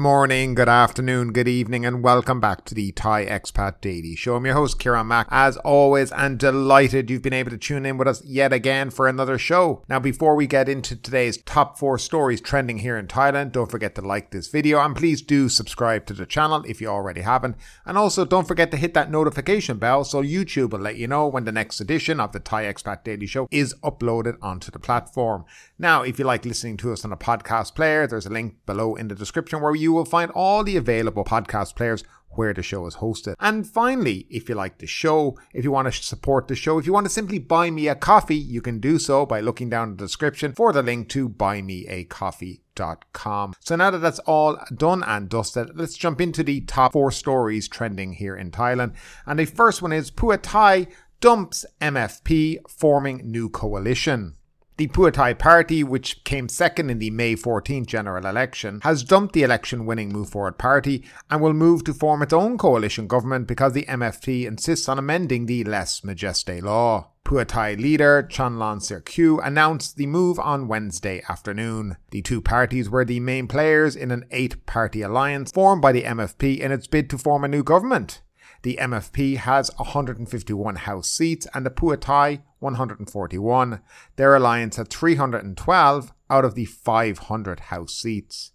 Morning, good afternoon, good evening, and welcome back to the Thai Expat Daily Show. I'm your host, Kieran Mack, as always, and delighted you've been able to tune in with us yet again for another show. Now, before we get into today's top four stories trending here in Thailand, don't forget to like this video and please do subscribe to the channel if you already haven't. And also, don't forget to hit that notification bell so YouTube will let you know when the next edition of the Thai Expat Daily Show is uploaded onto the platform. Now, if you like listening to us on a podcast player, there's a link below in the description where where you will find all the available podcast players where the show is hosted. And finally, if you like the show, if you want to support the show, if you want to simply buy me a coffee, you can do so by looking down the description for the link to buymeacoffee.com. So now that that's all done and dusted, let's jump into the top four stories trending here in Thailand. And the first one is Pheu Thai dumps MFP forming new coalition. The Pheu Thai party, which came second in the May 14th general election, has dumped the election winning Move Forward party and will move to form its own coalition government because the MFP insists on amending the Lèse Majesté law. Pheu Thai leader Cholnan Srikaew announced the move on Wednesday afternoon. The two parties were the main players in an eight party alliance formed by the MFP in its bid to form a new government. The MFP has 151 House seats and the Pheu Thai 141. Their alliance had 312 out of the 500 House seats.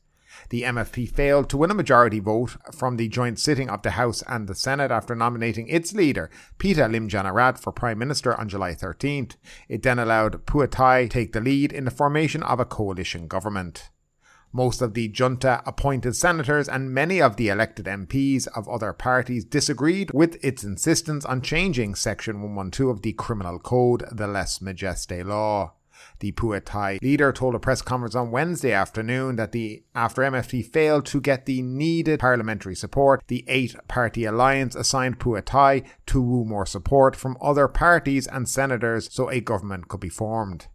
The MFP failed to win a majority vote from the joint sitting of the House and the Senate after nominating its leader, Pita Limjaroenrat, for Prime Minister on July 13th. It then allowed Pheu Thai take the lead in the formation of a coalition government. Most of the junta appointed senators and many of the elected MPs of other parties disagreed with its insistence on changing Section 112 of the Criminal Code, the Lèse Majesté law. The Pheu Thai leader told a press conference on Wednesday afternoon that the after MFP failed to get the needed parliamentary support, the eight-party alliance assigned Pheu Thai to woo more support from other parties and senators so a government could be formed.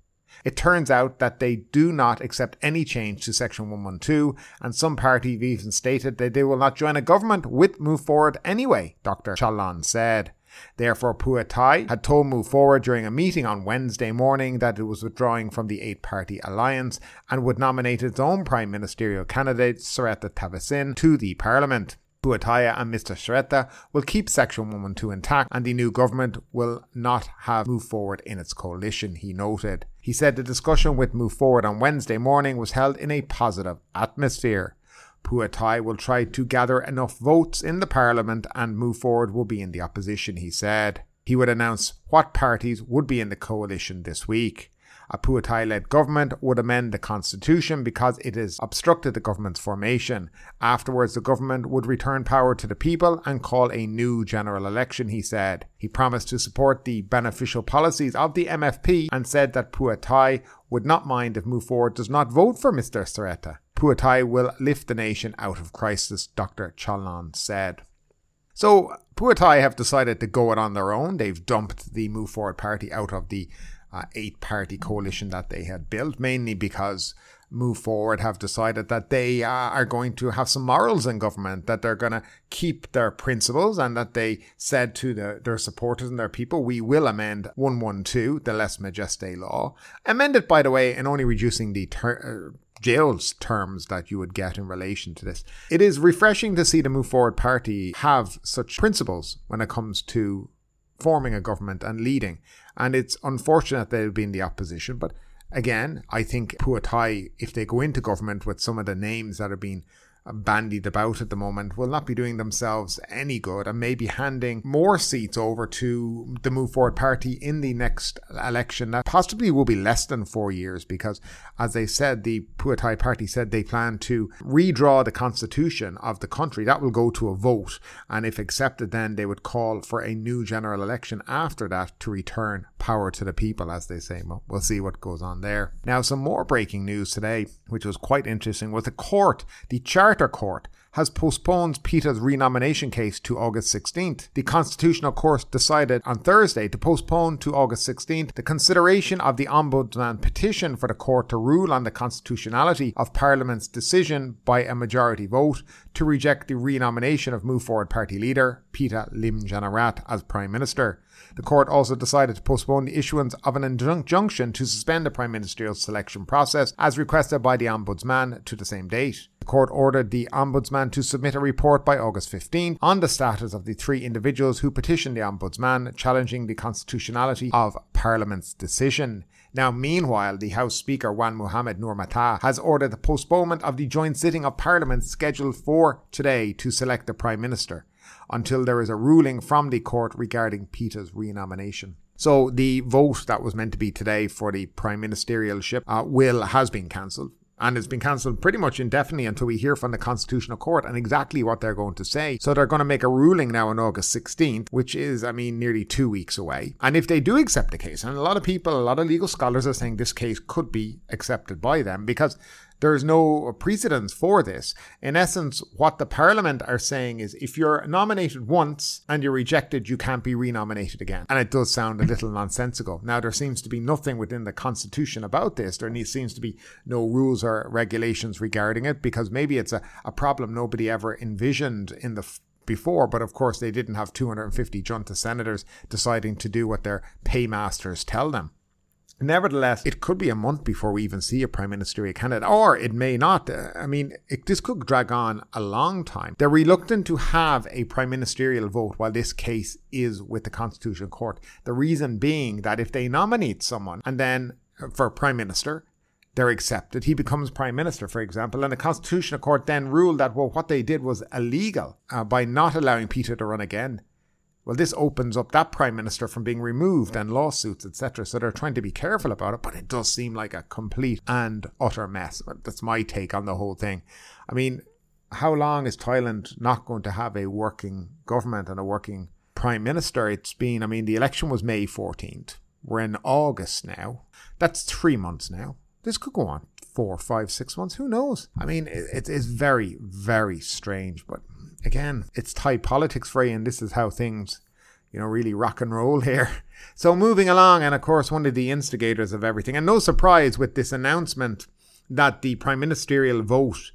It turns out that they do not accept any change to Section 112, and some parties even stated that they will not join a government with Move Forward anyway, Dr. Cholnan said. Therefore, Pheu Thai had told Move Forward during a meeting on Wednesday morning that it was withdrawing from the eight party alliance and would nominate its own prime ministerial candidate, Srettha Thavisin, to the parliament. Thai and Mr. Srettha will keep Section 112 intact and the new government will not have moved forward in its coalition, he noted. He said the discussion with Move Forward on Wednesday morning was held in a positive atmosphere. Pheu Thai will try to gather enough votes in the parliament and Move Forward will be in the opposition, he said. He would announce what parties would be in the coalition this week. A Pheu Thai led government would amend the constitution because it has obstructed the government's formation. Afterwards, the government would return power to the people and call a new general election, he said. He promised to support the beneficial policies of the MFP and said that Pheu Thai would not mind if Move Forward does not vote for Mr. Pheu Thai will lift the nation out of crisis, Dr. Cholnan said. So, Pheu Thai have decided to go it on their own. They've dumped the Move Forward party out of the uh, eight party coalition that they had built, mainly because Move Forward have decided that they uh, are going to have some morals in government, that they're going to keep their principles, and that they said to the, their supporters and their people, we will amend 112, the Lèse Majesté law. Amended, by the way, and only reducing the ter- uh, jails terms that you would get in relation to this. It is refreshing to see the Move Forward Party have such principles when it comes to forming a government and leading. And it's unfortunate they've been the opposition. But again, I think Pheu Thai, if they go into government with some of the names that are being bandied about at the moment will not be doing themselves any good and may be handing more seats over to the Move Forward Party in the next election that possibly will be less than four years because, as they said, the Pheu Thai Party said they plan to redraw the constitution of the country. That will go to a vote, and if accepted, then they would call for a new general election after that to return power to the people, as they say. Well, we'll see what goes on there. Now, some more breaking news today, which was quite interesting, was the court, the charter Charter Court has postponed Pita's renomination case to August 16th. The Constitutional Court decided on Thursday to postpone to August 16th the consideration of the Ombudsman petition for the court to rule on the constitutionality of Parliament's decision by a majority vote to reject the renomination of Move Forward Party leader Pita Limjaroenrat as Prime Minister. The court also decided to postpone the issuance of an injunction to suspend the Prime Ministerial selection process as requested by the Ombudsman to the same date. Court ordered the Ombudsman to submit a report by August 15 on the status of the three individuals who petitioned the Ombudsman challenging the constitutionality of Parliament's decision. Now, meanwhile, the House Speaker Wan Muhammad Nur Matha has ordered the postponement of the joint sitting of Parliament scheduled for today to select the Prime Minister until there is a ruling from the court regarding Pita's renomination. So the vote that was meant to be today for the prime ministerialship uh, will has been cancelled and it's been cancelled pretty much indefinitely until we hear from the Constitutional Court and exactly what they're going to say. So they're going to make a ruling now on August 16th, which is, I mean, nearly two weeks away. And if they do accept the case, and a lot of people, a lot of legal scholars are saying this case could be accepted by them because there's no precedence for this. In essence, what the Parliament are saying is if you're nominated once and you're rejected, you can't be renominated again. And it does sound a little nonsensical. Now, there seems to be nothing within the Constitution about this. There seems to be no rules or regulations regarding it because maybe it's a, a problem nobody ever envisioned in the before, but of course they didn't have 250 junta senators deciding to do what their paymasters tell them. Nevertheless, it could be a month before we even see a prime ministerial candidate, or it may not. I mean, it, this could drag on a long time. They're reluctant to have a prime ministerial vote while this case is with the Constitutional Court. The reason being that if they nominate someone and then uh, for prime minister, they're accepted. He becomes prime minister, for example, and the Constitutional Court then ruled that well, what they did was illegal uh, by not allowing Pita to run again. Well, this opens up that prime minister from being removed and lawsuits, etc. So they're trying to be careful about it, but it does seem like a complete and utter mess. That's my take on the whole thing. I mean, how long is Thailand not going to have a working government and a working prime minister? It's been, I mean, the election was May 14th. We're in August now. That's three months now. This could go on four, five, six months. Who knows? I mean, it, it's very, very strange, but again, it's Thai politics for you, and this is how things, you know, really rock and roll here. So moving along, and of course, one of the instigators of everything, and no surprise with this announcement that the prime ministerial vote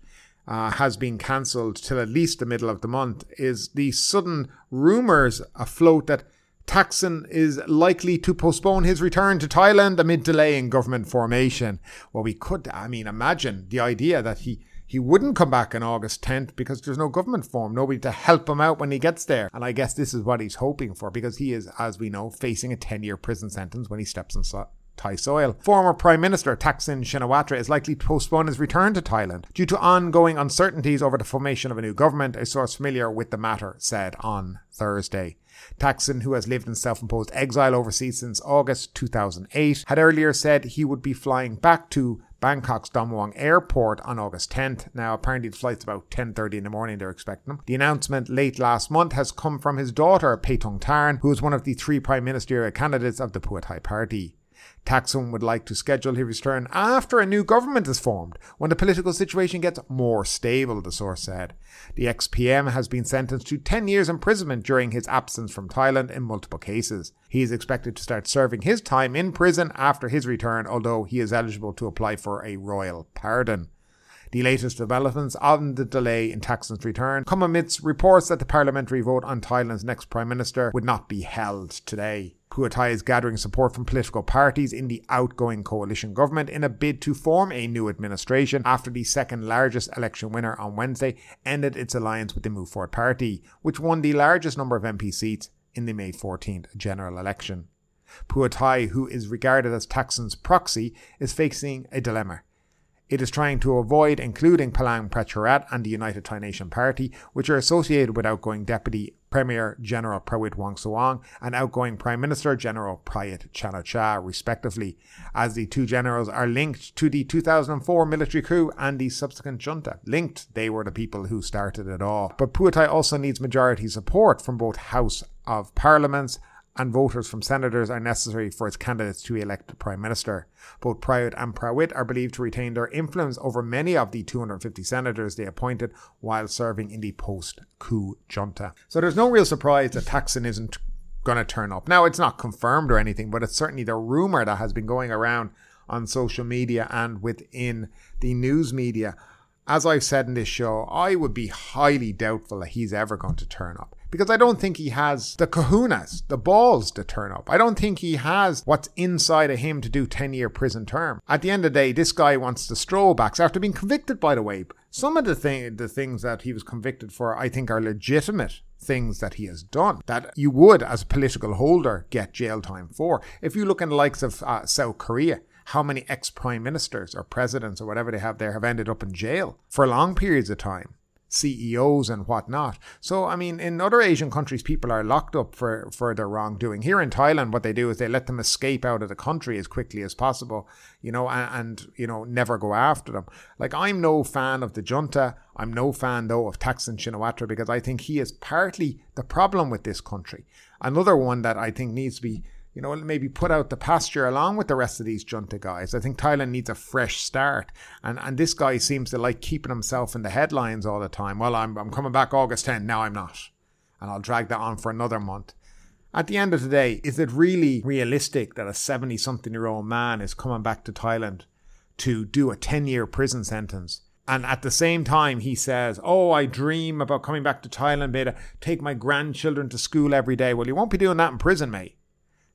uh, has been cancelled till at least the middle of the month, is the sudden rumours afloat that Thaksin is likely to postpone his return to Thailand amid delay in government formation. Well, we could, I mean, imagine the idea that he he wouldn't come back on August 10th because there's no government form, nobody to help him out when he gets there. And I guess this is what he's hoping for because he is, as we know, facing a 10 year prison sentence when he steps inside. Thai soil. Former Prime Minister Thaksin Shinawatra is likely to postpone his return to Thailand due to ongoing uncertainties over the formation of a new government, a source familiar with the matter said on Thursday. Thaksin, who has lived in self imposed exile overseas since August 2008, had earlier said he would be flying back to Bangkok's Don Mueang Airport on August 10th. Now, apparently the flight's about 10.30 in the morning, they're expecting him. The announcement late last month has come from his daughter, Paetongtarn, Tarn, who is one of the three prime ministerial candidates of the Pheu Thai party. Thaksin would like to schedule his return after a new government is formed, when the political situation gets more stable, the source said. The ex PM has been sentenced to 10 years imprisonment during his absence from Thailand in multiple cases. He is expected to start serving his time in prison after his return, although he is eligible to apply for a royal pardon. The latest developments on the delay in Thaksin's return come amidst reports that the parliamentary vote on Thailand's next prime minister would not be held today. Pheu Thai is gathering support from political parties in the outgoing coalition government in a bid to form a new administration after the second largest election winner on Wednesday ended its alliance with the Move Forward Party, which won the largest number of MP seats in the May 14th general election. Pheu Thai, who is regarded as Thaksin's proxy, is facing a dilemma. It is trying to avoid including Palang Pracharat and the United Thai Nation Party, which are associated with outgoing Deputy Premier General Prawit Wongsuwan and outgoing Prime Minister General Prayut Chan-o-cha, respectively, as the two generals are linked to the 2004 military coup and the subsequent junta. Linked, they were the people who started it all. But Pheu Thai also needs majority support from both House of Parliaments and voters from senators are necessary for its candidates to elect the Prime Minister. Both Prayut and Prawit are believed to retain their influence over many of the 250 senators they appointed while serving in the post coup junta. So there's no real surprise that Thaksin isn't going to turn up. Now, it's not confirmed or anything, but it's certainly the rumor that has been going around on social media and within the news media. As I've said in this show, I would be highly doubtful that he's ever going to turn up because I don't think he has the kahunas, the balls to turn up. I don't think he has what's inside of him to do 10 year prison term. At the end of the day, this guy wants to stroll back after being convicted, by the way. Some of the, thing, the things that he was convicted for, I think, are legitimate things that he has done that you would, as a political holder, get jail time for. If you look in the likes of uh, South Korea, how many ex prime ministers or presidents or whatever they have there have ended up in jail for long periods of time. CEOs and whatnot. So, I mean, in other Asian countries, people are locked up for, for their wrongdoing. Here in Thailand, what they do is they let them escape out of the country as quickly as possible, you know, and, and you know, never go after them. Like, I'm no fan of the junta. I'm no fan, though, of Thaksin Shinawatra because I think he is partly the problem with this country. Another one that I think needs to be you know, maybe put out the pasture along with the rest of these junta guys. I think Thailand needs a fresh start. And and this guy seems to like keeping himself in the headlines all the time. Well, I'm, I'm coming back August 10. Now I'm not. And I'll drag that on for another month. At the end of the day, is it really realistic that a 70 something year old man is coming back to Thailand to do a 10 year prison sentence? And at the same time, he says, Oh, I dream about coming back to Thailand, beta, take my grandchildren to school every day. Well, you won't be doing that in prison, mate.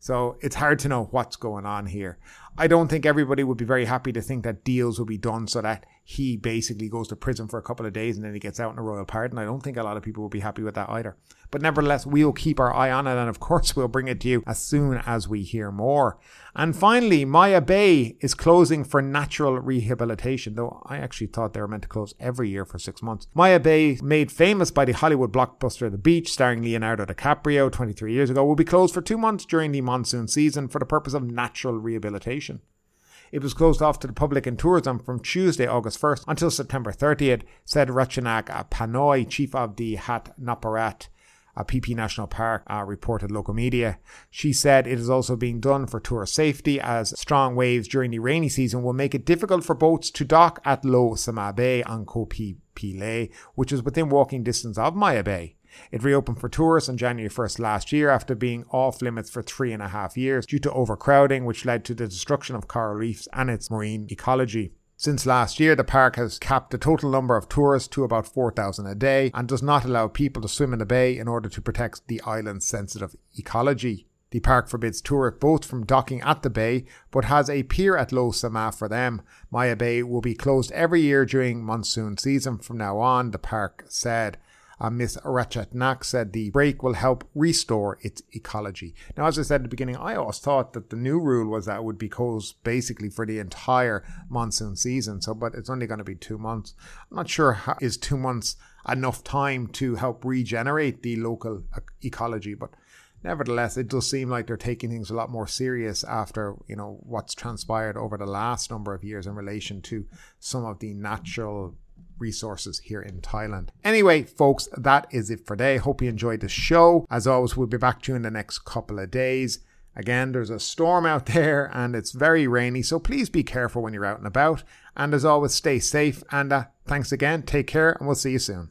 So it's hard to know what's going on here. I don't think everybody would be very happy to think that deals will be done so that he basically goes to prison for a couple of days and then he gets out in a royal pardon. I don't think a lot of people will be happy with that either. But nevertheless, we'll keep our eye on it and of course we'll bring it to you as soon as we hear more. And finally, Maya Bay is closing for natural rehabilitation, though I actually thought they were meant to close every year for six months. Maya Bay, made famous by the Hollywood blockbuster The Beach, starring Leonardo DiCaprio 23 years ago, will be closed for two months during the monsoon season for the purpose of natural rehabilitation. It was closed off to the public and tourism from Tuesday, August 1st until September 30th, said Rachanak Panoy, chief of the Hat Naparat a Phi National Park, uh, reported local media. She said it is also being done for tourist safety as strong waves during the rainy season will make it difficult for boats to dock at Lo Sama Bay on Koh Phi which is within walking distance of Maya Bay. It reopened for tourists on January 1st last year after being off limits for three and a half years due to overcrowding, which led to the destruction of coral reefs and its marine ecology. Since last year, the park has capped the total number of tourists to about 4,000 a day and does not allow people to swim in the bay in order to protect the island's sensitive ecology. The park forbids tourist boats from docking at the bay, but has a pier at Lo Sama for them. Maya Bay will be closed every year during monsoon season from now on, the park said. Uh, Miss Ratchatnak said the break will help restore its ecology. Now, as I said at the beginning, I always thought that the new rule was that it would be closed basically for the entire monsoon season. So, but it's only going to be two months. I'm not sure how, is two months enough time to help regenerate the local ecology, but nevertheless, it does seem like they're taking things a lot more serious after you know what's transpired over the last number of years in relation to some of the natural resources here in Thailand. Anyway, folks, that is it for today. Hope you enjoyed the show. As always, we'll be back to you in the next couple of days. Again, there's a storm out there and it's very rainy, so please be careful when you're out and about. And as always, stay safe. And uh, thanks again. Take care, and we'll see you soon.